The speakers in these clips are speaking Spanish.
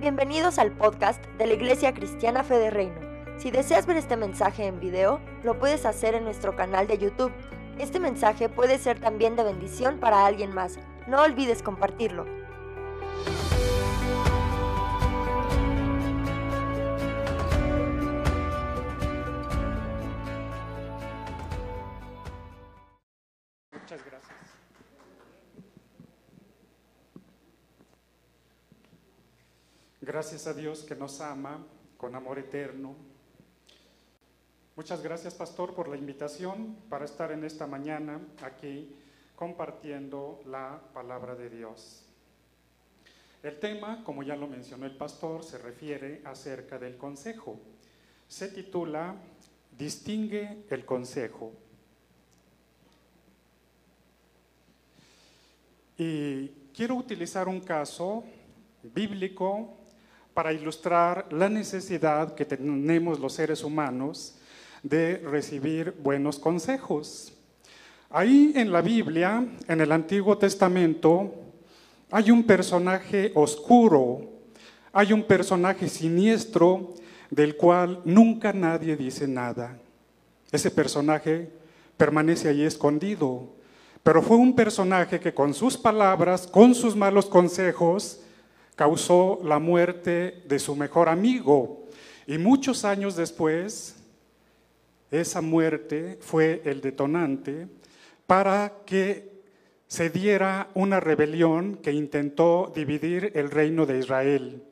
Bienvenidos al podcast de la Iglesia Cristiana Fe de Reino. Si deseas ver este mensaje en video, lo puedes hacer en nuestro canal de YouTube. Este mensaje puede ser también de bendición para alguien más. No olvides compartirlo. Gracias a Dios que nos ama con amor eterno. Muchas gracias, pastor, por la invitación para estar en esta mañana aquí compartiendo la palabra de Dios. El tema, como ya lo mencionó el pastor, se refiere acerca del consejo. Se titula Distingue el consejo. Y quiero utilizar un caso bíblico para ilustrar la necesidad que tenemos los seres humanos de recibir buenos consejos. Ahí en la Biblia, en el Antiguo Testamento, hay un personaje oscuro, hay un personaje siniestro del cual nunca nadie dice nada. Ese personaje permanece allí escondido, pero fue un personaje que con sus palabras, con sus malos consejos, causó la muerte de su mejor amigo. Y muchos años después, esa muerte fue el detonante para que se diera una rebelión que intentó dividir el reino de Israel.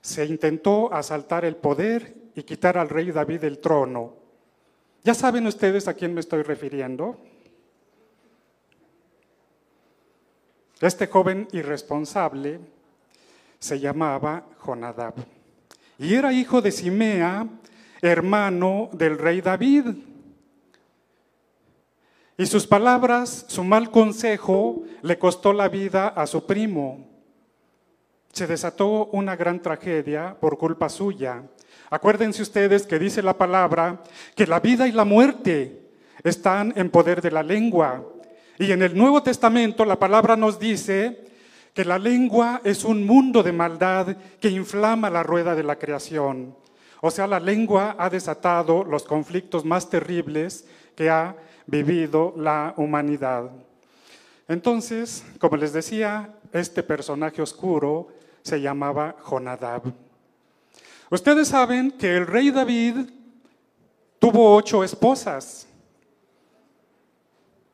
Se intentó asaltar el poder y quitar al rey David del trono. ¿Ya saben ustedes a quién me estoy refiriendo? Este joven irresponsable se llamaba Jonadab y era hijo de Simea, hermano del rey David. Y sus palabras, su mal consejo, le costó la vida a su primo. Se desató una gran tragedia por culpa suya. Acuérdense ustedes que dice la palabra que la vida y la muerte están en poder de la lengua. Y en el Nuevo Testamento la palabra nos dice que la lengua es un mundo de maldad que inflama la rueda de la creación. O sea, la lengua ha desatado los conflictos más terribles que ha vivido la humanidad. Entonces, como les decía, este personaje oscuro se llamaba Jonadab. Ustedes saben que el rey David tuvo ocho esposas,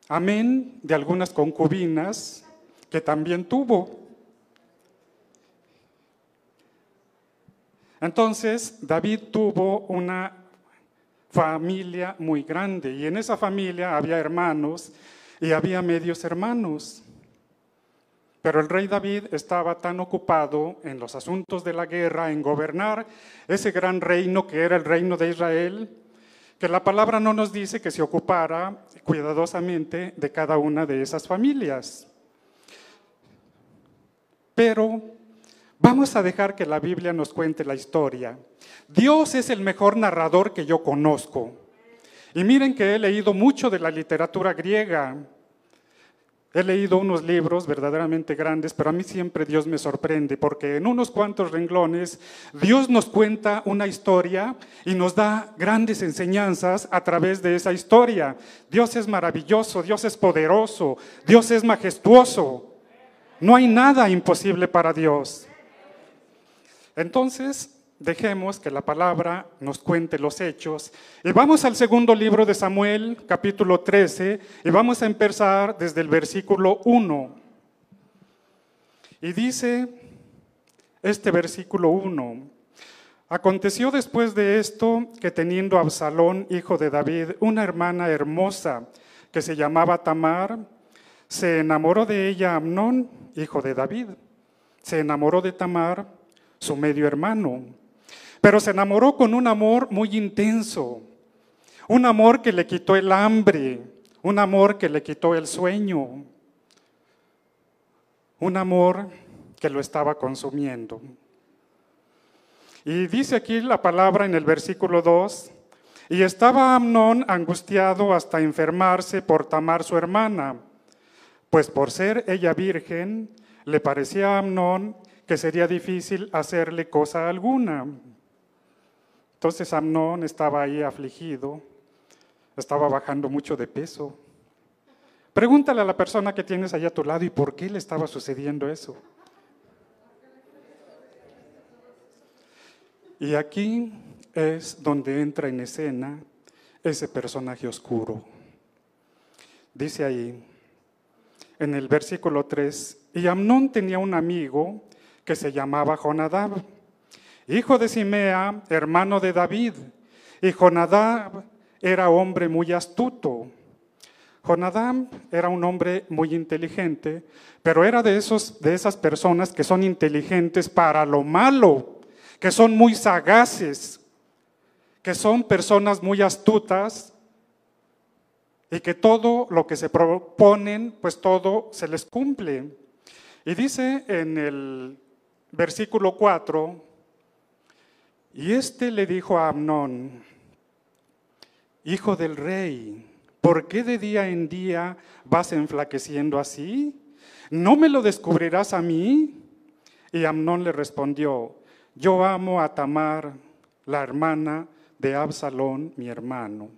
amén de algunas concubinas que también tuvo. Entonces, David tuvo una familia muy grande y en esa familia había hermanos y había medios hermanos. Pero el rey David estaba tan ocupado en los asuntos de la guerra, en gobernar ese gran reino que era el reino de Israel, que la palabra no nos dice que se ocupara cuidadosamente de cada una de esas familias. Pero vamos a dejar que la Biblia nos cuente la historia. Dios es el mejor narrador que yo conozco. Y miren que he leído mucho de la literatura griega. He leído unos libros verdaderamente grandes, pero a mí siempre Dios me sorprende, porque en unos cuantos renglones Dios nos cuenta una historia y nos da grandes enseñanzas a través de esa historia. Dios es maravilloso, Dios es poderoso, Dios es majestuoso. No hay nada imposible para Dios. Entonces, dejemos que la palabra nos cuente los hechos. Y vamos al segundo libro de Samuel, capítulo 13, y vamos a empezar desde el versículo 1. Y dice este versículo 1. Aconteció después de esto que teniendo Absalón, hijo de David, una hermana hermosa que se llamaba Tamar, se enamoró de ella Amnón, hijo de David. Se enamoró de Tamar, su medio hermano. Pero se enamoró con un amor muy intenso. Un amor que le quitó el hambre. Un amor que le quitó el sueño. Un amor que lo estaba consumiendo. Y dice aquí la palabra en el versículo 2, y estaba Amnón angustiado hasta enfermarse por Tamar su hermana. Pues por ser ella virgen, le parecía a Amnón que sería difícil hacerle cosa alguna. Entonces Amnón estaba ahí afligido, estaba bajando mucho de peso. Pregúntale a la persona que tienes allá a tu lado y por qué le estaba sucediendo eso. Y aquí es donde entra en escena ese personaje oscuro. Dice ahí, en el versículo 3, y Amnón tenía un amigo que se llamaba Jonadab, hijo de Simea, hermano de David, y Jonadab era hombre muy astuto. Jonadab era un hombre muy inteligente, pero era de, esos, de esas personas que son inteligentes para lo malo, que son muy sagaces, que son personas muy astutas y que todo lo que se proponen, pues todo se les cumple. Y dice en el versículo 4, y este le dijo a Amnón, hijo del rey, ¿por qué de día en día vas enflaqueciendo así? ¿No me lo descubrirás a mí? Y Amnón le respondió, yo amo a Tamar, la hermana de Absalón, mi hermano.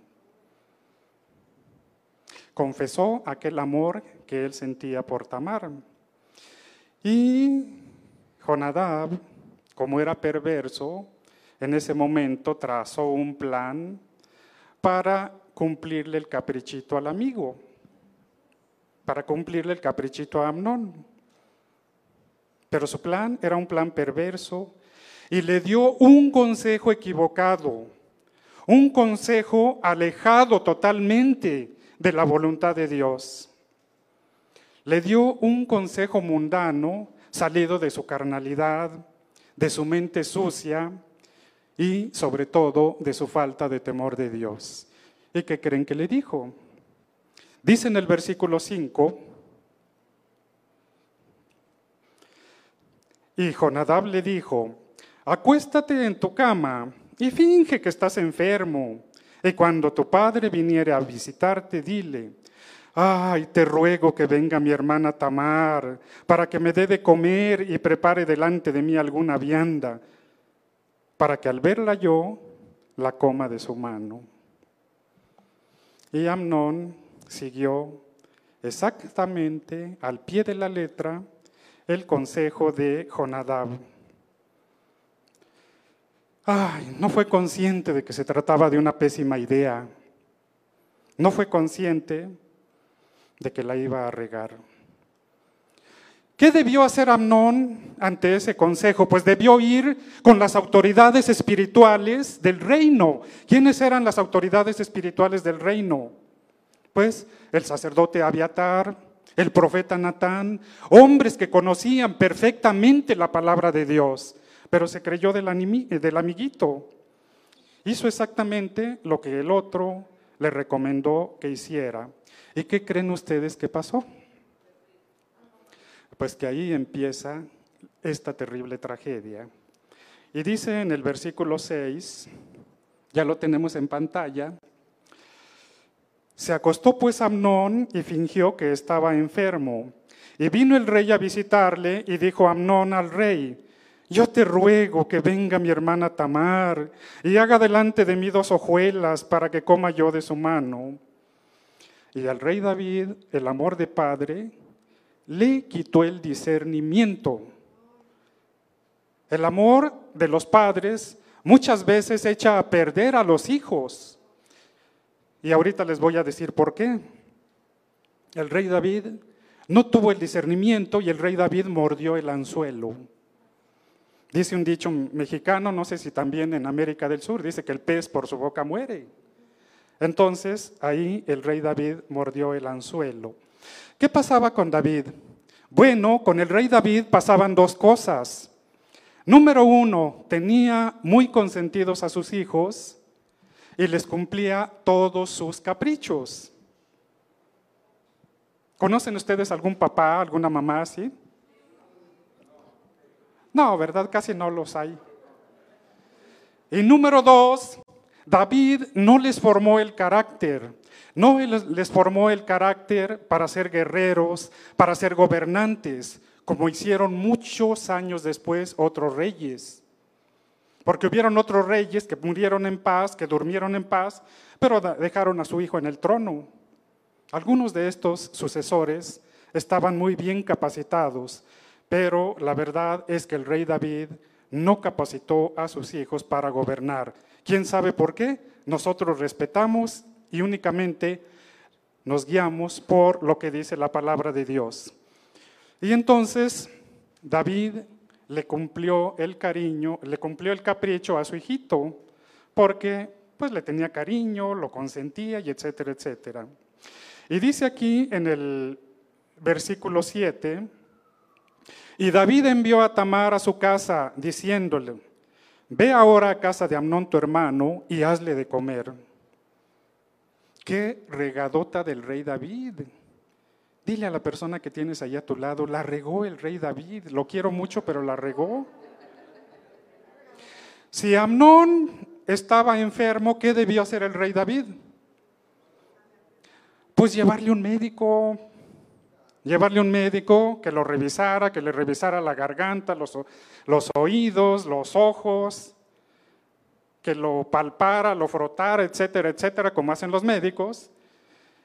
Confesó aquel amor que él sentía por Tamar. Y Jonadab, como era perverso, en ese momento trazó un plan para cumplirle el caprichito al amigo, para cumplirle el caprichito a Amnón. Pero su plan era un plan perverso y le dio un consejo equivocado, un consejo alejado totalmente de la voluntad de Dios. Le dio un consejo mundano salido de su carnalidad, de su mente sucia y sobre todo de su falta de temor de Dios. ¿Y qué creen que le dijo? Dice en el versículo 5, y Jonadab le dijo, acuéstate en tu cama y finge que estás enfermo. Y cuando tu padre viniere a visitarte, dile, ay, te ruego que venga mi hermana Tamar para que me dé de comer y prepare delante de mí alguna vianda, para que al verla yo la coma de su mano. Y Amnón siguió exactamente al pie de la letra el consejo de Jonadab. Ay, no fue consciente de que se trataba de una pésima idea. No fue consciente de que la iba a regar. ¿Qué debió hacer Amnón ante ese consejo? Pues debió ir con las autoridades espirituales del reino. ¿Quiénes eran las autoridades espirituales del reino? Pues el sacerdote Abiatar, el profeta Natán, hombres que conocían perfectamente la palabra de Dios pero se creyó del, del amiguito. Hizo exactamente lo que el otro le recomendó que hiciera. ¿Y qué creen ustedes que pasó? Pues que ahí empieza esta terrible tragedia. Y dice en el versículo 6, ya lo tenemos en pantalla, se acostó pues Amnón y fingió que estaba enfermo. Y vino el rey a visitarle y dijo Amnón al rey, yo te ruego que venga mi hermana Tamar y haga delante de mí dos hojuelas para que coma yo de su mano. Y al rey David, el amor de padre, le quitó el discernimiento. El amor de los padres muchas veces echa a perder a los hijos. Y ahorita les voy a decir por qué. El rey David no tuvo el discernimiento y el rey David mordió el anzuelo. Dice un dicho mexicano, no sé si también en América del Sur, dice que el pez por su boca muere. Entonces ahí el rey David mordió el anzuelo. ¿Qué pasaba con David? Bueno, con el rey David pasaban dos cosas. Número uno, tenía muy consentidos a sus hijos y les cumplía todos sus caprichos. ¿Conocen ustedes algún papá, alguna mamá así? No, ¿verdad? Casi no los hay. Y número dos, David no les formó el carácter. No les formó el carácter para ser guerreros, para ser gobernantes, como hicieron muchos años después otros reyes. Porque hubieron otros reyes que murieron en paz, que durmieron en paz, pero dejaron a su hijo en el trono. Algunos de estos sucesores estaban muy bien capacitados, pero la verdad es que el rey David no capacitó a sus hijos para gobernar. ¿Quién sabe por qué? Nosotros respetamos y únicamente nos guiamos por lo que dice la palabra de Dios. Y entonces David le cumplió el cariño, le cumplió el capricho a su hijito, porque pues le tenía cariño, lo consentía y etcétera, etcétera. Y dice aquí en el versículo 7, y David envió a Tamar a su casa diciéndole, ve ahora a casa de Amnón tu hermano y hazle de comer. Qué regadota del rey David. Dile a la persona que tienes allá a tu lado, la regó el rey David. Lo quiero mucho, pero la regó. Si Amnón estaba enfermo, ¿qué debió hacer el rey David? Pues llevarle un médico, llevarle un médico que lo revisara, que le revisara la garganta, los, los oídos, los ojos, que lo palpara, lo frotara, etcétera, etcétera, como hacen los médicos,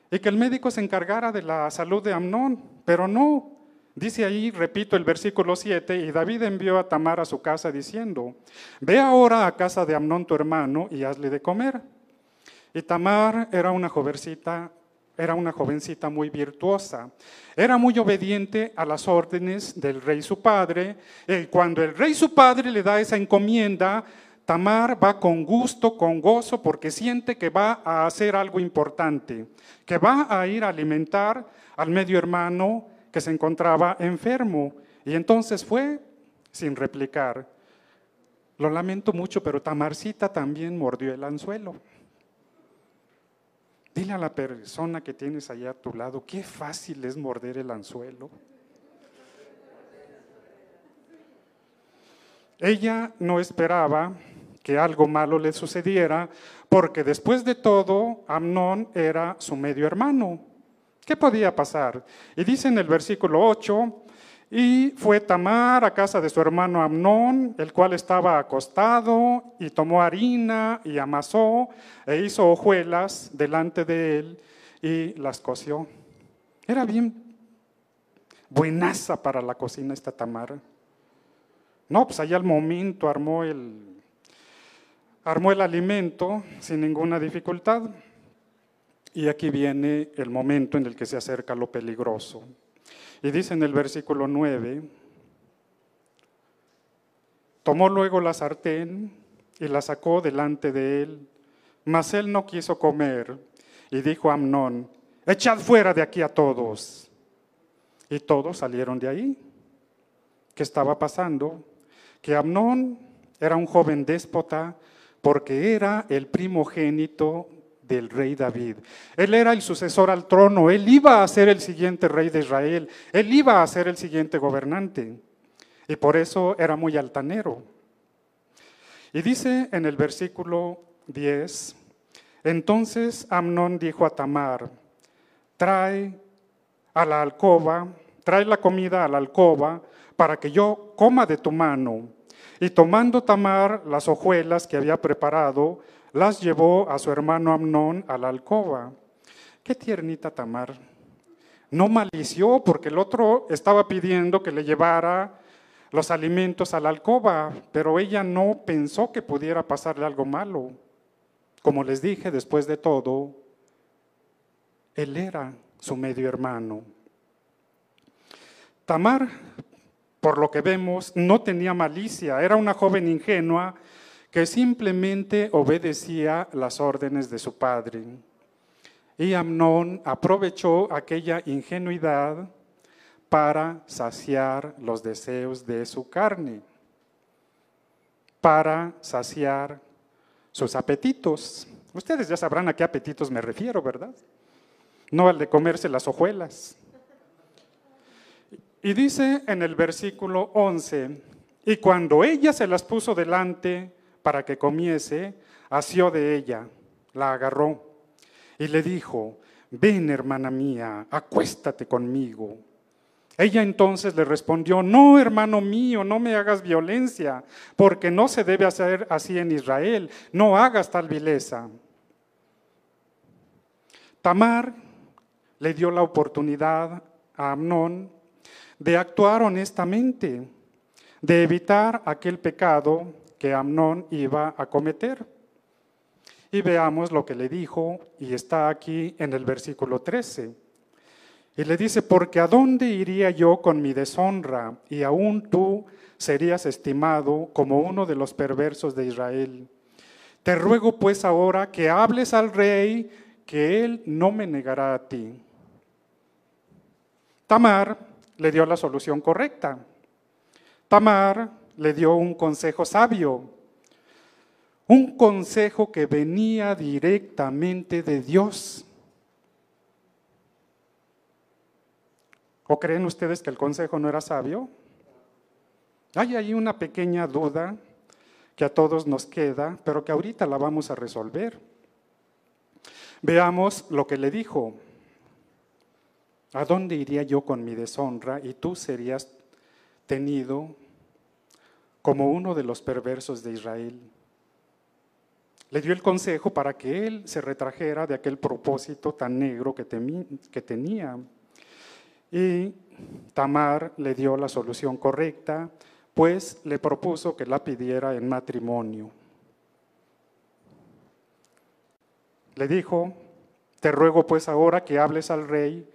y que el médico se encargara de la salud de Amnón, pero no. Dice ahí, repito el versículo 7, y David envió a Tamar a su casa diciendo, ve ahora a casa de Amnón tu hermano y hazle de comer. Y Tamar era una jovencita, era una jovencita muy virtuosa, era muy obediente a las órdenes del rey su padre, y cuando el rey su padre le da esa encomienda, Tamar va con gusto, con gozo, porque siente que va a hacer algo importante, que va a ir a alimentar al medio hermano que se encontraba enfermo. Y entonces fue sin replicar. Lo lamento mucho, pero Tamarcita también mordió el anzuelo. Dile a la persona que tienes allá a tu lado, qué fácil es morder el anzuelo. Ella no esperaba que algo malo le sucediera, porque después de todo, Amnón era su medio hermano. ¿Qué podía pasar? Y dice en el versículo 8, y fue Tamar a casa de su hermano Amnón, el cual estaba acostado, y tomó harina y amasó, e hizo hojuelas delante de él, y las coció. Era bien buenaza para la cocina esta Tamar. No, pues allá al momento armó el, armó el alimento sin ninguna dificultad. Y aquí viene el momento en el que se acerca lo peligroso. Y dice en el versículo 9, tomó luego la sartén y la sacó delante de él, mas él no quiso comer y dijo a Amnón, echad fuera de aquí a todos. Y todos salieron de ahí. ¿Qué estaba pasando? Que Amnón era un joven déspota porque era el primogénito del rey David. Él era el sucesor al trono, él iba a ser el siguiente rey de Israel, él iba a ser el siguiente gobernante. Y por eso era muy altanero. Y dice en el versículo 10, entonces Amnón dijo a Tamar, trae a la alcoba, trae la comida a la alcoba para que yo coma de tu mano. Y tomando Tamar las hojuelas que había preparado, las llevó a su hermano Amnón a la alcoba. Qué tiernita Tamar. No malició porque el otro estaba pidiendo que le llevara los alimentos a la alcoba, pero ella no pensó que pudiera pasarle algo malo. Como les dije, después de todo, él era su medio hermano. Tamar por lo que vemos, no tenía malicia, era una joven ingenua que simplemente obedecía las órdenes de su padre. Y Amnón aprovechó aquella ingenuidad para saciar los deseos de su carne, para saciar sus apetitos. Ustedes ya sabrán a qué apetitos me refiero, ¿verdad? No al de comerse las hojuelas. Y dice en el versículo 11, y cuando ella se las puso delante para que comiese, asió de ella, la agarró y le dijo, ven hermana mía, acuéstate conmigo. Ella entonces le respondió, no, hermano mío, no me hagas violencia, porque no se debe hacer así en Israel, no hagas tal vileza. Tamar le dio la oportunidad a Amnón de actuar honestamente, de evitar aquel pecado que Amnón iba a cometer. Y veamos lo que le dijo, y está aquí en el versículo 13. Y le dice, porque ¿a dónde iría yo con mi deshonra? Y aún tú serías estimado como uno de los perversos de Israel. Te ruego pues ahora que hables al rey, que él no me negará a ti. Tamar le dio la solución correcta. Tamar le dio un consejo sabio, un consejo que venía directamente de Dios. ¿O creen ustedes que el consejo no era sabio? Hay ahí una pequeña duda que a todos nos queda, pero que ahorita la vamos a resolver. Veamos lo que le dijo. ¿A dónde iría yo con mi deshonra y tú serías tenido como uno de los perversos de Israel? Le dio el consejo para que él se retrajera de aquel propósito tan negro que, que tenía. Y Tamar le dio la solución correcta, pues le propuso que la pidiera en matrimonio. Le dijo, te ruego pues ahora que hables al rey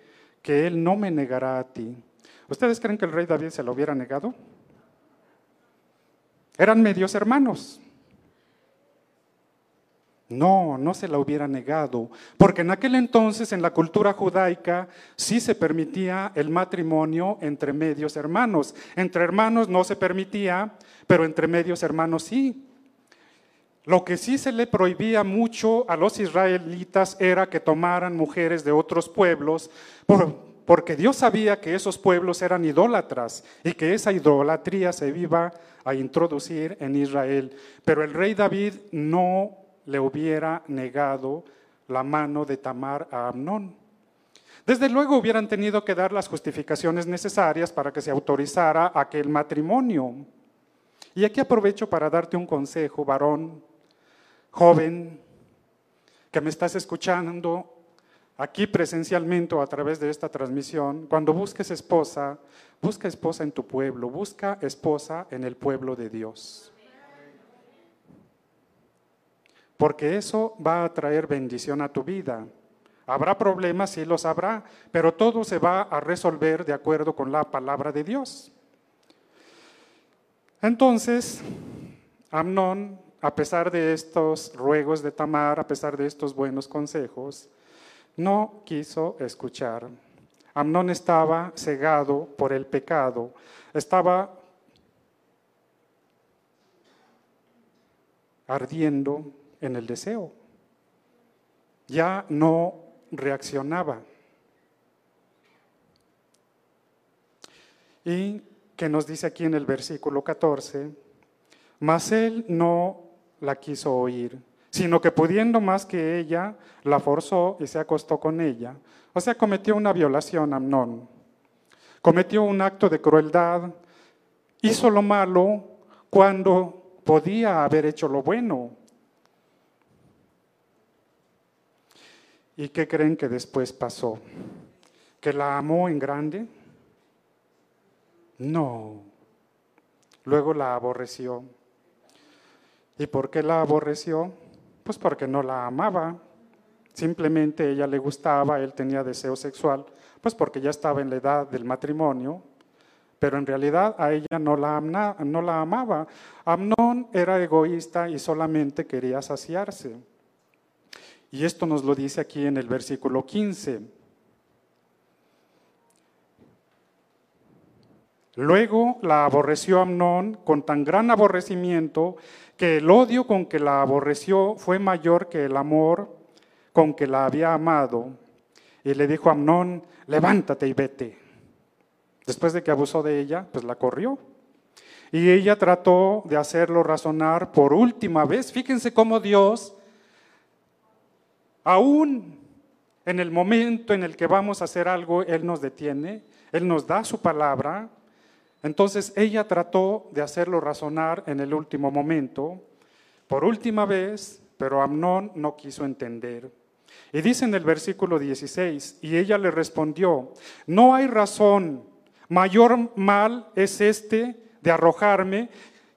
que Él no me negará a ti. ¿Ustedes creen que el rey David se lo hubiera negado? Eran medios hermanos. No, no se la hubiera negado, porque en aquel entonces en la cultura judaica sí se permitía el matrimonio entre medios hermanos. Entre hermanos no se permitía, pero entre medios hermanos sí. Lo que sí se le prohibía mucho a los israelitas era que tomaran mujeres de otros pueblos, porque Dios sabía que esos pueblos eran idólatras y que esa idolatría se iba a introducir en Israel. Pero el rey David no le hubiera negado la mano de Tamar a Amnón. Desde luego hubieran tenido que dar las justificaciones necesarias para que se autorizara aquel matrimonio. Y aquí aprovecho para darte un consejo, varón, joven que me estás escuchando aquí presencialmente o a través de esta transmisión, cuando busques esposa, busca esposa en tu pueblo, busca esposa en el pueblo de Dios. Porque eso va a traer bendición a tu vida. Habrá problemas, sí los habrá, pero todo se va a resolver de acuerdo con la palabra de Dios. Entonces, Amnón a pesar de estos ruegos de Tamar, a pesar de estos buenos consejos, no quiso escuchar. Amnón estaba cegado por el pecado, estaba ardiendo en el deseo. Ya no reaccionaba. Y que nos dice aquí en el versículo 14, mas él no la quiso oír, sino que pudiendo más que ella, la forzó y se acostó con ella. O sea, cometió una violación Amnón. Cometió un acto de crueldad, hizo lo malo cuando podía haber hecho lo bueno. ¿Y qué creen que después pasó? ¿Que la amó en grande? No. Luego la aborreció. ¿Y por qué la aborreció? Pues porque no la amaba. Simplemente ella le gustaba, él tenía deseo sexual, pues porque ya estaba en la edad del matrimonio, pero en realidad a ella no la, no la amaba. Amnón era egoísta y solamente quería saciarse. Y esto nos lo dice aquí en el versículo 15. Luego la aborreció Amnón con tan gran aborrecimiento que el odio con que la aborreció fue mayor que el amor con que la había amado. Y le dijo a Amnón, levántate y vete. Después de que abusó de ella, pues la corrió. Y ella trató de hacerlo razonar por última vez. Fíjense cómo Dios, aún En el momento en el que vamos a hacer algo, Él nos detiene, Él nos da su palabra. Entonces ella trató de hacerlo razonar en el último momento, por última vez, pero Amnón no quiso entender. Y dice en el versículo 16, y ella le respondió, no hay razón, mayor mal es este de arrojarme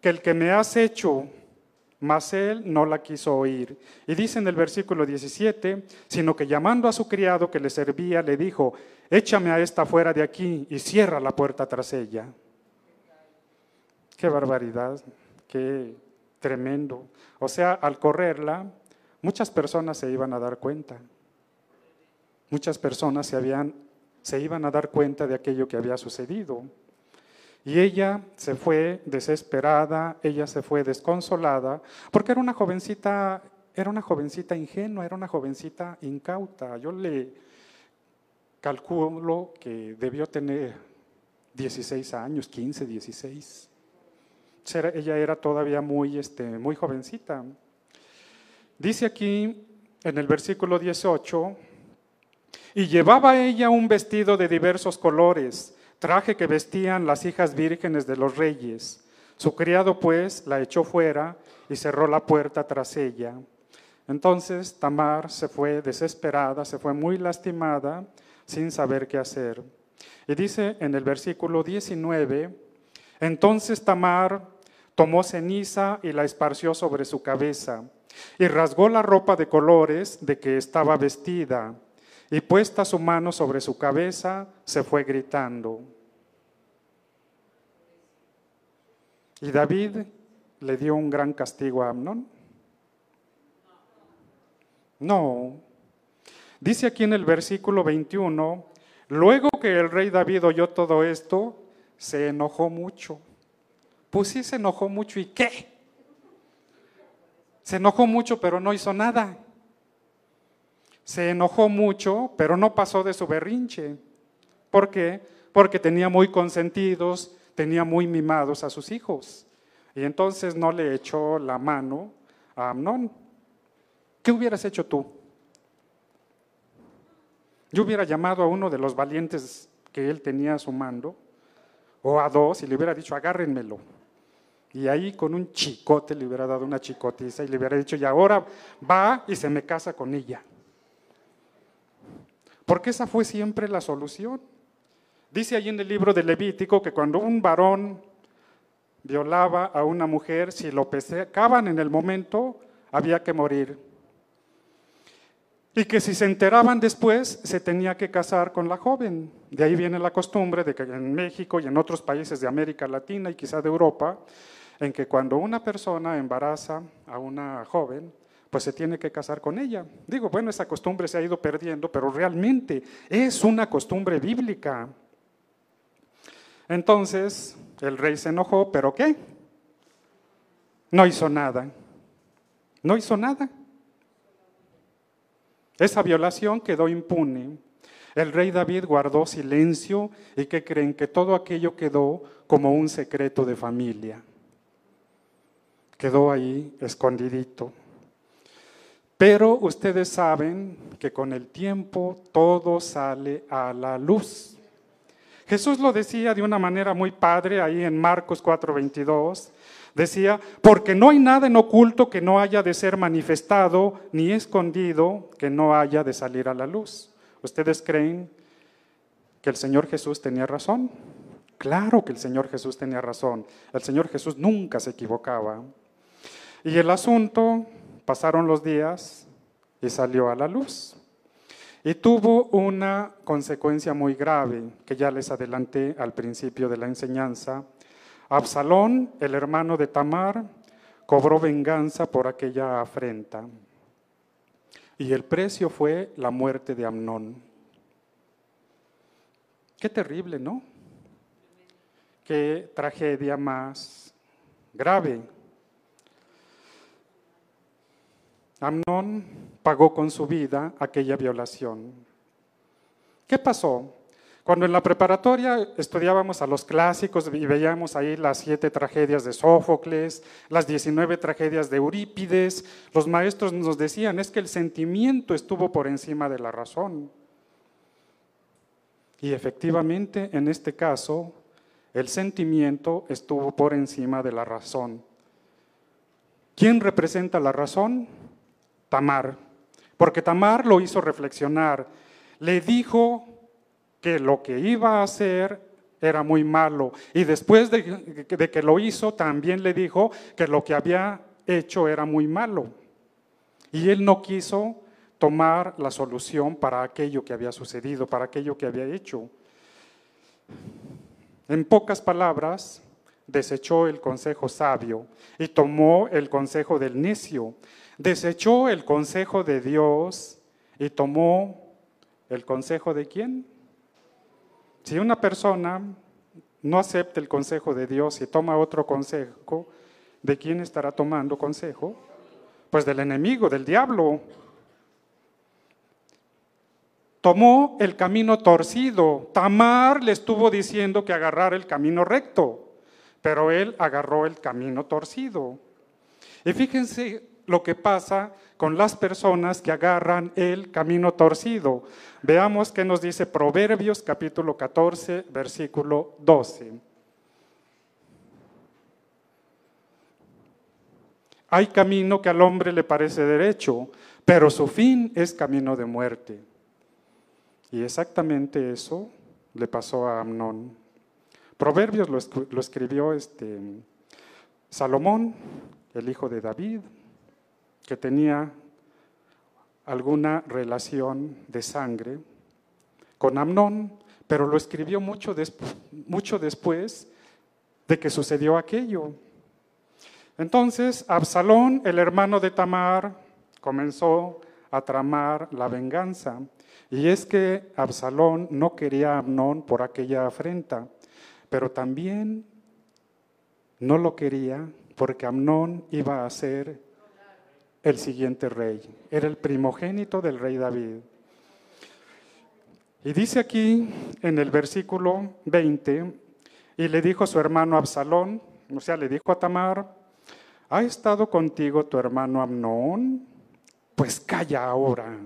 que el que me has hecho mas él no la quiso oír. Y dice en el versículo 17, sino que llamando a su criado que le servía, le dijo, échame a esta fuera de aquí y cierra la puerta tras ella. Qué barbaridad, qué tremendo. O sea, al correrla, muchas personas se iban a dar cuenta. Muchas personas se, habían, se iban a dar cuenta de aquello que había sucedido. Y ella se fue desesperada, ella se fue desconsolada, porque era una jovencita, era una jovencita ingenua, era una jovencita incauta. Yo le calculo que debió tener 16 años, 15, 16. Ella era todavía muy, este, muy jovencita. Dice aquí en el versículo 18, y llevaba ella un vestido de diversos colores traje que vestían las hijas vírgenes de los reyes. Su criado pues la echó fuera y cerró la puerta tras ella. Entonces Tamar se fue desesperada, se fue muy lastimada, sin saber qué hacer. Y dice en el versículo 19, entonces Tamar tomó ceniza y la esparció sobre su cabeza, y rasgó la ropa de colores de que estaba vestida, y puesta su mano sobre su cabeza, se fue gritando. ¿Y David le dio un gran castigo a Amnón? No. Dice aquí en el versículo 21, luego que el rey David oyó todo esto, se enojó mucho. Pues sí, se enojó mucho. ¿Y qué? Se enojó mucho, pero no hizo nada. Se enojó mucho, pero no pasó de su berrinche. ¿Por qué? Porque tenía muy consentidos tenía muy mimados a sus hijos. Y entonces no le echó la mano a Amnón. ¿Qué hubieras hecho tú? Yo hubiera llamado a uno de los valientes que él tenía a su mando, o a dos, y le hubiera dicho, agárrenmelo. Y ahí con un chicote le hubiera dado una chicotiza y le hubiera dicho, y ahora va y se me casa con ella. Porque esa fue siempre la solución. Dice allí en el libro de Levítico que cuando un varón violaba a una mujer, si lo pesaban en el momento, había que morir. Y que si se enteraban después, se tenía que casar con la joven. De ahí viene la costumbre de que en México y en otros países de América Latina y quizá de Europa, en que cuando una persona embaraza a una joven, pues se tiene que casar con ella. Digo, bueno, esa costumbre se ha ido perdiendo, pero realmente es una costumbre bíblica. Entonces el rey se enojó, pero ¿qué? No hizo nada. No hizo nada. Esa violación quedó impune. El rey David guardó silencio y que creen que todo aquello quedó como un secreto de familia. Quedó ahí escondidito. Pero ustedes saben que con el tiempo todo sale a la luz. Jesús lo decía de una manera muy padre ahí en Marcos 4:22. Decía, porque no hay nada en oculto que no haya de ser manifestado, ni escondido que no haya de salir a la luz. ¿Ustedes creen que el Señor Jesús tenía razón? Claro que el Señor Jesús tenía razón. El Señor Jesús nunca se equivocaba. Y el asunto, pasaron los días y salió a la luz. Y tuvo una consecuencia muy grave que ya les adelanté al principio de la enseñanza. Absalón, el hermano de Tamar, cobró venganza por aquella afrenta. Y el precio fue la muerte de Amnón. Qué terrible, ¿no? Qué tragedia más grave. Amnón pagó con su vida aquella violación. ¿Qué pasó? Cuando en la preparatoria estudiábamos a los clásicos y veíamos ahí las siete tragedias de Sófocles, las 19 tragedias de Eurípides, los maestros nos decían, es que el sentimiento estuvo por encima de la razón. Y efectivamente, en este caso, el sentimiento estuvo por encima de la razón. ¿Quién representa la razón? Tamar. Porque Tamar lo hizo reflexionar. Le dijo que lo que iba a hacer era muy malo. Y después de, que lo hizo, también le dijo que lo que había hecho era muy malo. Y él no quiso tomar la solución para aquello que había sucedido, para aquello que había hecho. En pocas palabras, desechó el consejo sabio y tomó el consejo del necio. Desechó el consejo de Dios y tomó el consejo de quién? Si una persona no acepta el consejo de Dios y toma otro consejo, ¿de quién estará tomando consejo? Pues del enemigo, del diablo. Tomó el camino torcido. Tamar le estuvo diciendo que agarrara el camino recto, pero él agarró el camino torcido. Y fíjense lo que pasa con las personas que agarran el camino torcido. Veamos qué nos dice Proverbios capítulo 14, versículo 12. Hay camino que al hombre le parece derecho, pero su fin es camino de muerte. Y exactamente eso le pasó a Amnón. Proverbios lo, escribió este, Salomón, el hijo de David, que tenía alguna relación de sangre con Amnón, pero lo escribió mucho, después de que sucedió aquello. Entonces, Absalón, el hermano de Tamar, comenzó a tramar la venganza. Y es que Absalón no quería a Amnón por aquella afrenta, pero también no lo quería porque Amnón iba a ser el siguiente rey. Era el primogénito del rey David. Y dice aquí en el versículo 20, y le dijo a su hermano Absalón, o sea, le dijo a Tamar, ¿ha estado contigo tu hermano Amnón? Pues calla ahora,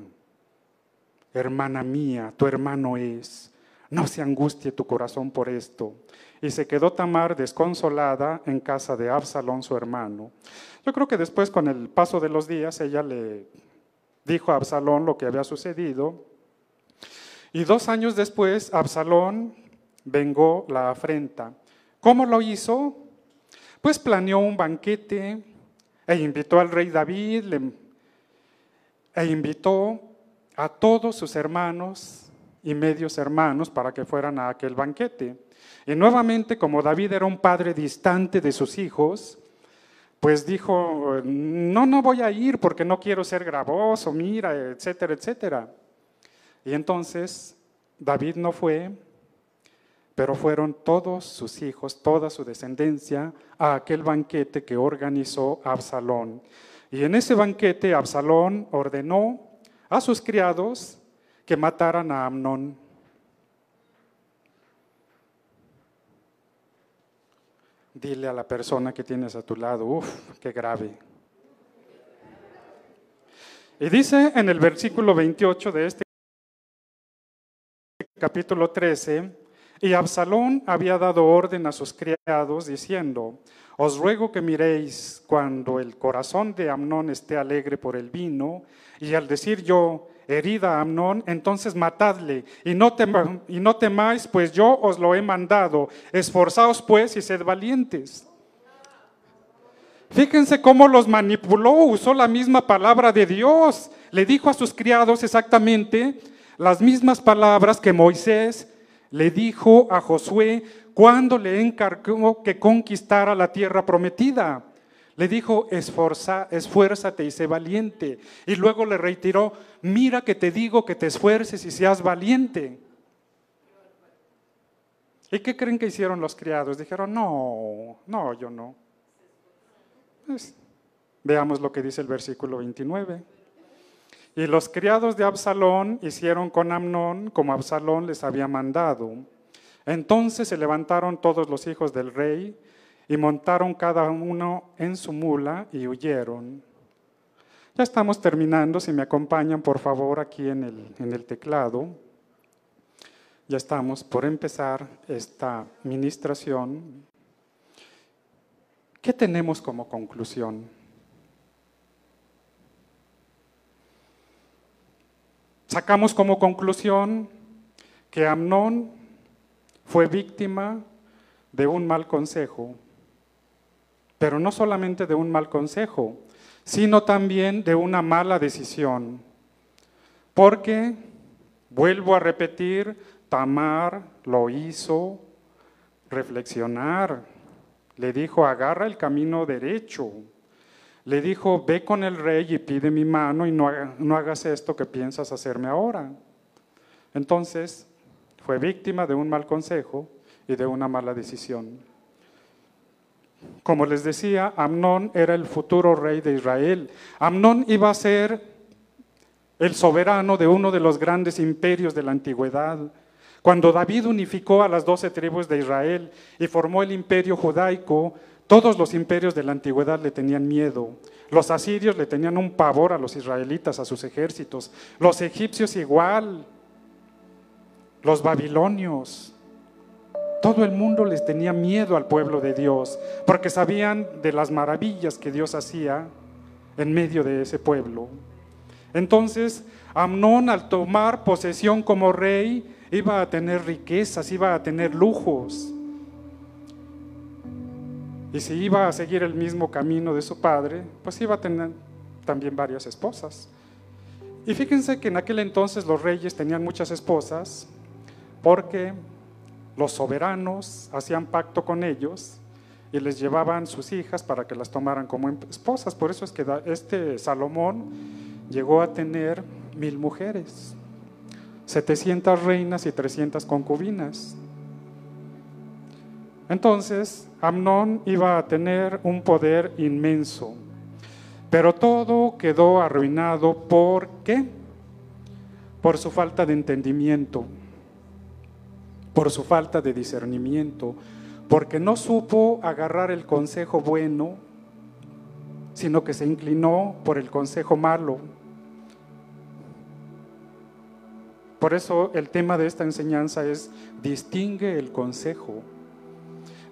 hermana mía, tu hermano es. No se angustie tu corazón por esto. Y se quedó Tamar desconsolada en casa de Absalón, su hermano. Yo creo que después, con el paso de los días, ella le dijo a Absalón lo que había sucedido. Y dos años después, Absalón vengó la afrenta. ¿Cómo lo hizo? Pues planeó un banquete e invitó al rey David e invitó a todos sus hermanos y medios hermanos para que fueran a aquel banquete. Y nuevamente, como David era un padre distante de sus hijos, pues dijo, no, no voy a ir porque no quiero ser gravoso, mira, etcétera, etcétera. Y entonces David no fue, pero fueron todos sus hijos, toda su descendencia, a aquel banquete que organizó Absalón. Y en ese banquete Absalón ordenó a sus criados que mataran a Amnón. Dile a la persona que tienes a tu lado, uff, qué grave. Y dice en el versículo 28 de este capítulo 13, y Absalón había dado orden a sus criados diciendo, os ruego que miréis cuando el corazón de Amnón esté alegre por el vino, y al decir yo, herida Amnón, entonces matadle y no, y no temáis, pues yo os lo he mandado. Esforzaos pues y sed valientes. Fíjense cómo los manipuló, usó la misma palabra de Dios. Le dijo a sus criados exactamente las mismas palabras que Moisés le dijo a Josué cuando le encargó que conquistara la tierra prometida. Le dijo, Esforza, esfuérzate y sé valiente. Y luego le reiteró, mira que te digo que te esfuerces y seas valiente. ¿Y qué creen que hicieron los criados? Dijeron, no, no, yo no. Pues, veamos lo que dice el versículo 29. Y los criados de Absalón hicieron con Amnón como Absalón les había mandado. Entonces se levantaron todos los hijos del rey y montaron cada uno en su mula y huyeron. Ya estamos terminando, si me acompañan por favor aquí en el, teclado. Ya estamos por empezar esta ministración. ¿Qué tenemos como conclusión? Sacamos como conclusión que Amnón fue víctima de un mal consejo, pero no solamente de un mal consejo, sino también de una mala decisión. Porque, vuelvo a repetir, Tamar lo hizo reflexionar. Le dijo, agarra el camino derecho. Le dijo, ve con el rey y pide mi mano y no, no hagas esto que piensas hacerme ahora. Entonces, fue víctima de un mal consejo y de una mala decisión. Como les decía, Amnón era el futuro rey de Israel. Amnón iba a ser el soberano de uno de los grandes imperios de la antigüedad. Cuando David unificó a las doce tribus de Israel y formó el imperio judaico, todos los imperios de la antigüedad le tenían miedo. Los asirios le tenían un pavor a los israelitas, a sus ejércitos. Los egipcios igual los babilonios. Todo el mundo les tenía miedo al pueblo de Dios, porque sabían de las maravillas que Dios hacía en medio de ese pueblo. Entonces, Amnón al tomar posesión como rey, iba a tener riquezas, iba a tener lujos. Y si iba a seguir el mismo camino de su padre, pues iba a tener también varias esposas. Y fíjense que en aquel entonces los reyes tenían muchas esposas, porque los soberanos hacían pacto con ellos y les llevaban sus hijas para que las tomaran como esposas. Por eso es que este Salomón llegó a tener mil mujeres, 700 reinas y 300 concubinas. Entonces, Amnón iba a tener un poder inmenso, pero todo quedó arruinado. ¿Por qué? Por su falta de entendimiento por su falta de discernimiento, porque no supo agarrar el consejo bueno, sino que se inclinó por el consejo malo. Por eso el tema de esta enseñanza es distingue el consejo.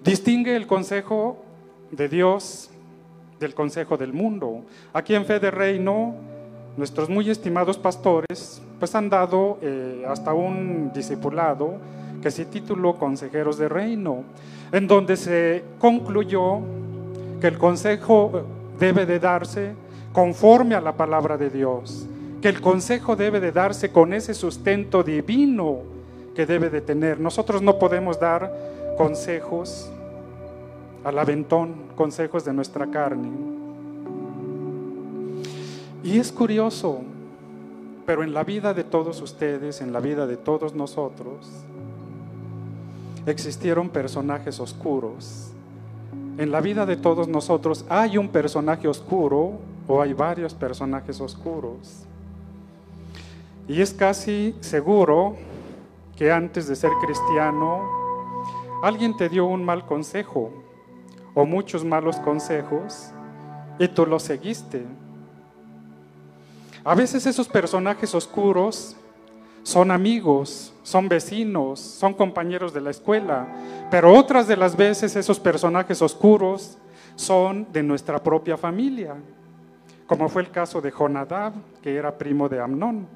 Distingue el consejo de Dios del consejo del mundo. Aquí en Fe de Reino, nuestros muy estimados pastores pues han dado eh, hasta un discipulado que se tituló Consejeros de Reino, en donde se concluyó que el consejo debe de darse conforme a la palabra de Dios, que el consejo debe de darse con ese sustento divino que debe de tener. Nosotros no podemos dar consejos al aventón, consejos de nuestra carne. Y es curioso, pero en la vida de todos ustedes, en la vida de todos nosotros, existieron personajes oscuros. En la vida de todos nosotros hay un personaje oscuro o hay varios personajes oscuros. Y es casi seguro que antes de ser cristiano alguien te dio un mal consejo o muchos malos consejos y tú los seguiste. A veces esos personajes oscuros son amigos, son vecinos, son compañeros de la escuela, pero otras de las veces esos personajes oscuros son de nuestra propia familia, como fue el caso de Jonadab, que era primo de Amnón.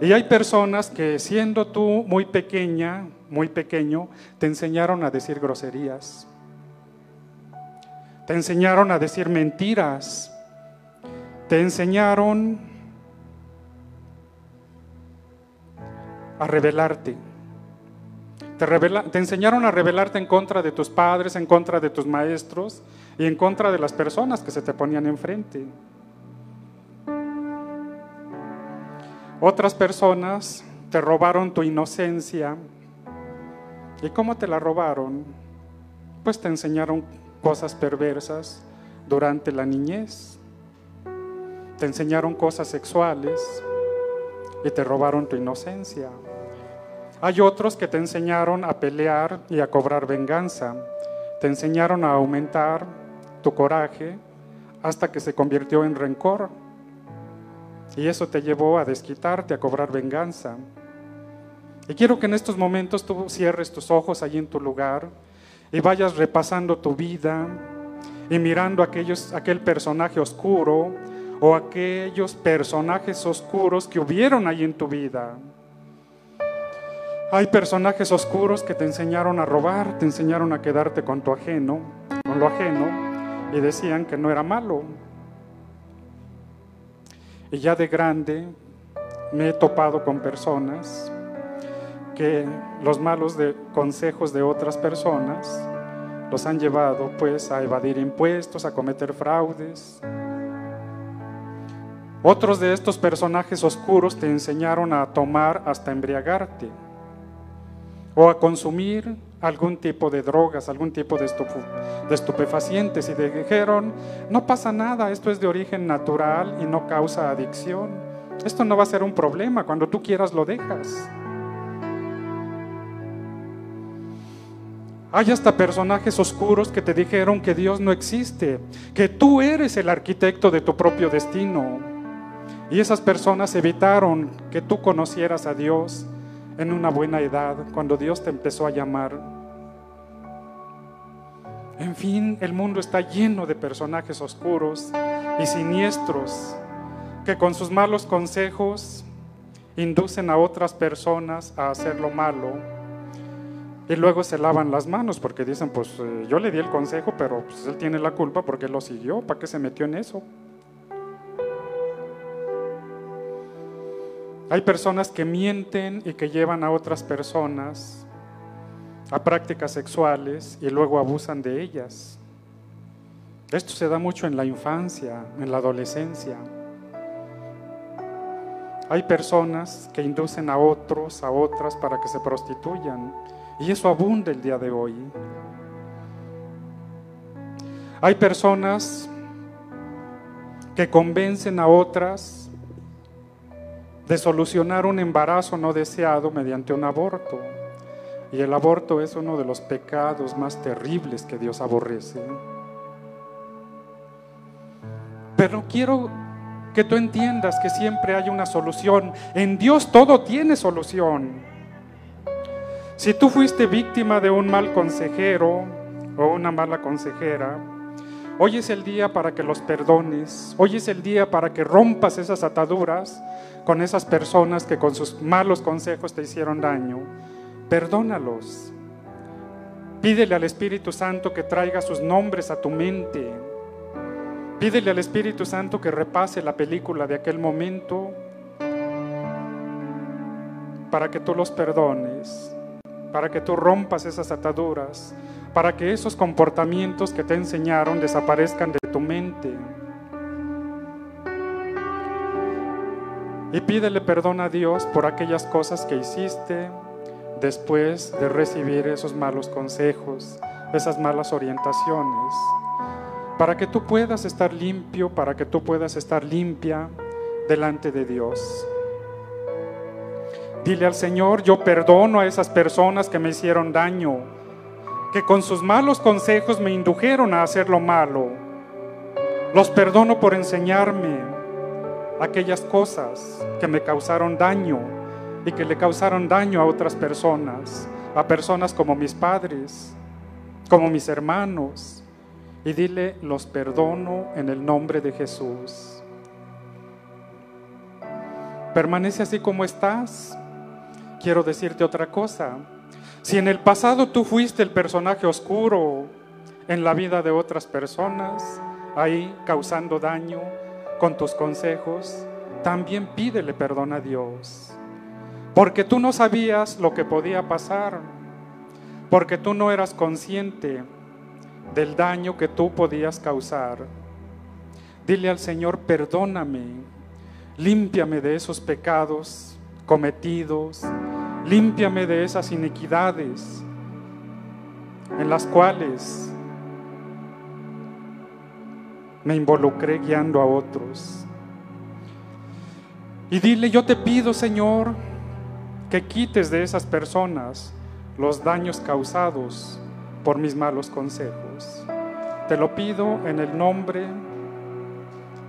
Y hay personas que siendo tú muy pequeña, muy pequeño, te enseñaron a decir groserías, te enseñaron a decir mentiras, te enseñaron a rebelarte. Te, enseñaron a rebelarte en contra de tus padres, en contra de tus maestros y en contra de las personas que se te ponían enfrente. Otras personas te robaron tu inocencia. ¿Y cómo te la robaron? Pues te enseñaron cosas perversas durante la niñez. te enseñaron cosas sexuales y te robaron tu inocencia. Hay otros que te enseñaron a pelear y a cobrar venganza. Te enseñaron a aumentar tu coraje hasta que se convirtió en rencor. Y eso te llevó a desquitarte, a cobrar venganza. Y quiero que en estos momentos tú cierres tus ojos allí en tu lugar y vayas repasando tu vida y mirando aquellos, aquel personaje oscuro o aquellos personajes oscuros que hubieron allí en tu vida. Hay personajes oscuros que te enseñaron a robar, te enseñaron a quedarte con tu ajeno, con lo ajeno, y decían que no era malo. Y ya de grande me he topado con personas que los malos de consejos de otras personas los han llevado pues a evadir impuestos, a cometer fraudes. Otros de estos personajes oscuros te enseñaron a tomar hasta embriagarte o a consumir algún tipo de drogas, algún tipo de, estupefacientes y dijeron, no pasa nada, esto es de origen natural y no causa adicción. Esto no va a ser un problema, cuando tú quieras lo dejas. Hay hasta personajes oscuros que te dijeron que Dios no existe, que tú eres el arquitecto de tu propio destino. Y esas personas evitaron que tú conocieras a Dios en una buena edad, cuando Dios te empezó a llamar. En fin, el mundo está lleno de personajes oscuros y siniestros que con sus malos consejos inducen a otras personas a hacer lo malo y luego se lavan las manos porque dicen, pues eh, yo le di el consejo, pero pues, él tiene la culpa porque lo siguió. ¿Para qué se metió en eso? Hay personas que mienten y que llevan a otras personas a prácticas sexuales y luego abusan de ellas. Esto se da mucho en la infancia, en la adolescencia. Hay personas que inducen a otros, a otras para que se prostituyan y eso abunda el día de hoy. Hay personas que convencen a otras de solucionar un embarazo no deseado mediante un aborto. Y el aborto es uno de los pecados más terribles que Dios aborrece. Pero quiero que tú entiendas que siempre hay una solución. En Dios todo tiene solución. Si tú fuiste víctima de un mal consejero o una mala consejera, hoy es el día para que los perdones, hoy es el día para que rompas esas ataduras con esas personas que con sus malos consejos te hicieron daño. Perdónalos. Pídele al Espíritu Santo que traiga sus nombres a tu mente. Pídele al Espíritu Santo que repase la película de aquel momento para que tú los perdones para que tú rompas esas ataduras, para que esos comportamientos que te enseñaron desaparezcan de tu mente. Y pídele perdón a Dios por aquellas cosas que hiciste después de recibir esos malos consejos, esas malas orientaciones, para que tú puedas estar limpio, para que tú puedas estar limpia delante de Dios. Dile al Señor, yo perdono a esas personas que me hicieron daño, que con sus malos consejos me indujeron a hacer lo malo. Los perdono por enseñarme aquellas cosas que me causaron daño y que le causaron daño a otras personas, a personas como mis padres, como mis hermanos. Y dile, los perdono en el nombre de Jesús. Permanece así como estás quiero decirte otra cosa. Si en el pasado tú fuiste el personaje oscuro en la vida de otras personas, ahí causando daño con tus consejos, también pídele perdón a Dios. Porque tú no sabías lo que podía pasar, porque tú no eras consciente del daño que tú podías causar. Dile al Señor, perdóname, límpiame de esos pecados cometidos, límpiame de esas iniquidades en las cuales me involucré guiando a otros. Y dile, yo te pido, Señor, que quites de esas personas los daños causados por mis malos consejos. Te lo pido en el nombre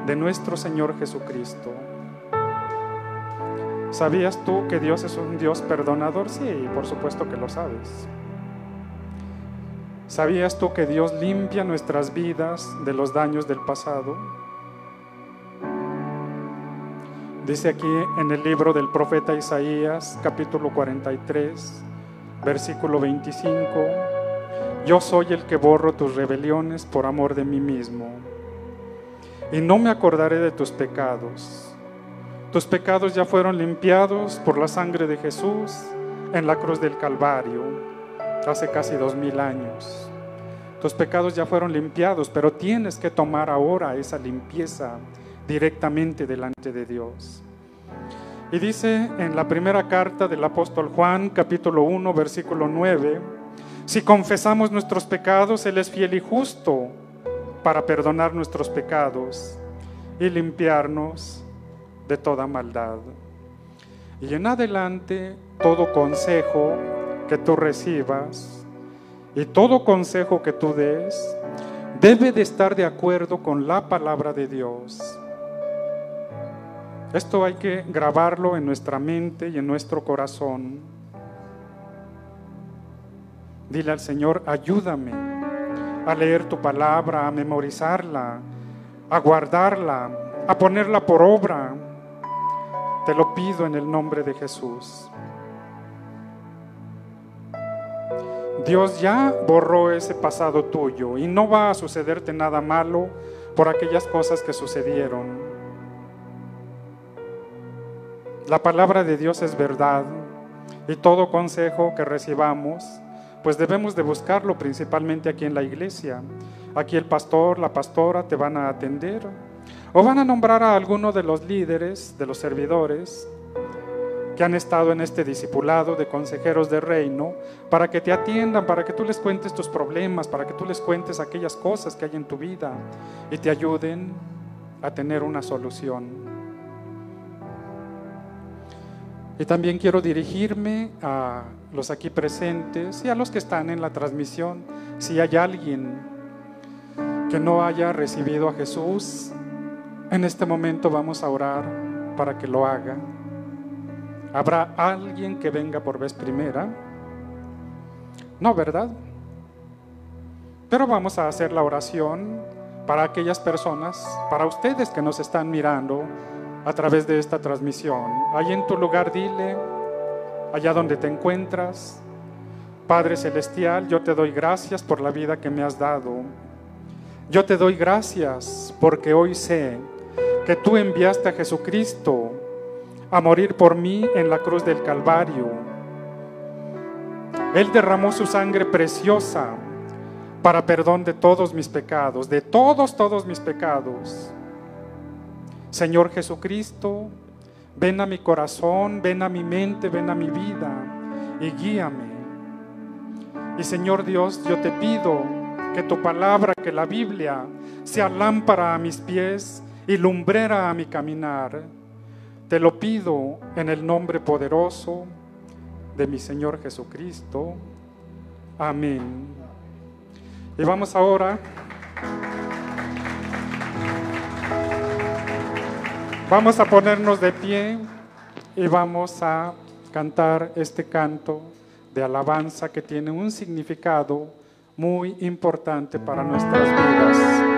de nuestro Señor Jesucristo. ¿Sabías tú que Dios es un Dios perdonador? Sí, por supuesto que lo sabes. ¿Sabías tú que Dios limpia nuestras vidas de los daños del pasado? Dice aquí en el libro del profeta Isaías, capítulo 43, versículo 25, Yo soy el que borro tus rebeliones por amor de mí mismo, y no me acordaré de tus pecados. Tus pecados ya fueron limpiados por la sangre de Jesús en la cruz del Calvario hace casi dos mil años. Tus pecados ya fueron limpiados, pero tienes que tomar ahora esa limpieza directamente delante de Dios. Y dice en la primera carta del apóstol Juan, capítulo 1, versículo 9, si confesamos nuestros pecados, Él es fiel y justo para perdonar nuestros pecados y limpiarnos de toda maldad. Y en adelante, todo consejo que tú recibas y todo consejo que tú des debe de estar de acuerdo con la palabra de Dios. Esto hay que grabarlo en nuestra mente y en nuestro corazón. Dile al Señor, ayúdame a leer tu palabra, a memorizarla, a guardarla, a ponerla por obra. Te lo pido en el nombre de Jesús. Dios ya borró ese pasado tuyo y no va a sucederte nada malo por aquellas cosas que sucedieron. La palabra de Dios es verdad y todo consejo que recibamos, pues debemos de buscarlo principalmente aquí en la iglesia. Aquí el pastor, la pastora te van a atender o van a nombrar a alguno de los líderes, de los servidores que han estado en este discipulado de consejeros de reino, para que te atiendan, para que tú les cuentes tus problemas, para que tú les cuentes aquellas cosas que hay en tu vida y te ayuden a tener una solución. Y también quiero dirigirme a los aquí presentes y a los que están en la transmisión. Si hay alguien que no haya recibido a Jesús, en este momento vamos a orar para que lo haga. ¿Habrá alguien que venga por vez primera? No, ¿verdad? Pero vamos a hacer la oración para aquellas personas, para ustedes que nos están mirando a través de esta transmisión. Ahí en tu lugar dile, allá donde te encuentras, Padre Celestial, yo te doy gracias por la vida que me has dado. Yo te doy gracias porque hoy sé que tú enviaste a Jesucristo a morir por mí en la cruz del Calvario. Él derramó su sangre preciosa para perdón de todos mis pecados, de todos, todos mis pecados. Señor Jesucristo, ven a mi corazón, ven a mi mente, ven a mi vida y guíame. Y Señor Dios, yo te pido que tu palabra, que la Biblia, sea lámpara a mis pies y lumbrera a mi caminar. Te lo pido en el nombre poderoso de mi Señor Jesucristo. Amén. Y vamos ahora. Vamos a ponernos de pie y vamos a cantar este canto de alabanza que tiene un significado muy importante para nuestras vidas.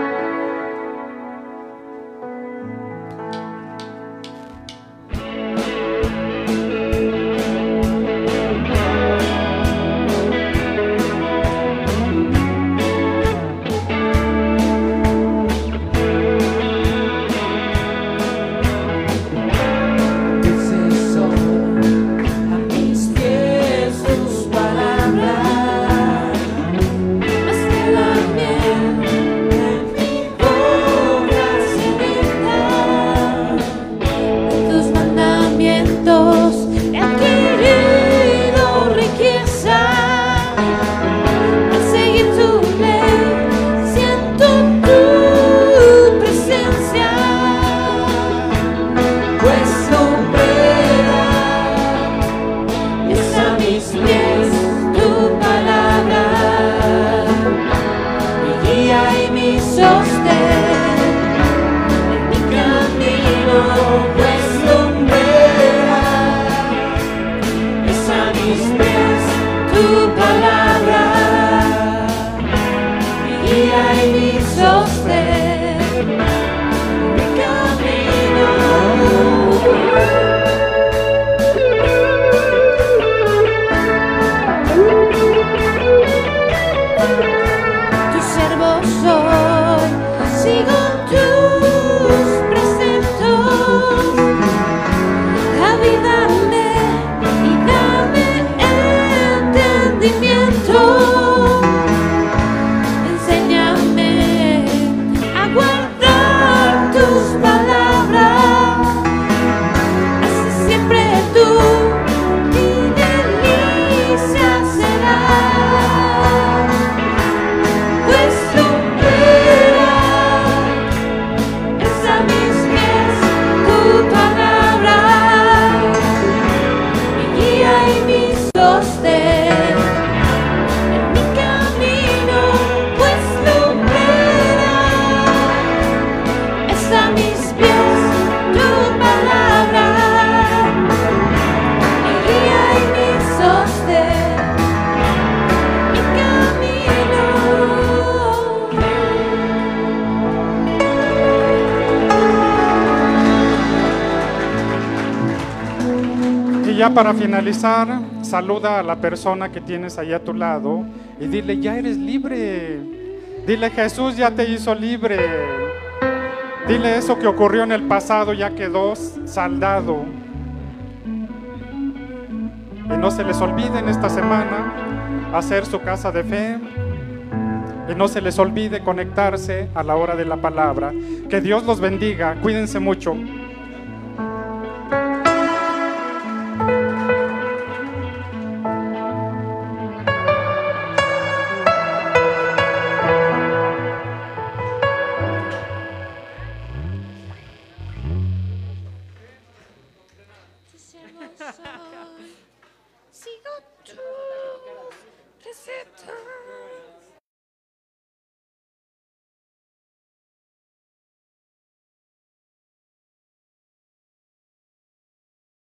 Para finalizar, saluda a la persona que tienes ahí a tu lado y dile, ya eres libre. Dile, Jesús ya te hizo libre. Dile eso que ocurrió en el pasado ya quedó saldado. Y no se les olvide en esta semana hacer su casa de fe. Y no se les olvide conectarse a la hora de la palabra. Que Dios los bendiga. Cuídense mucho.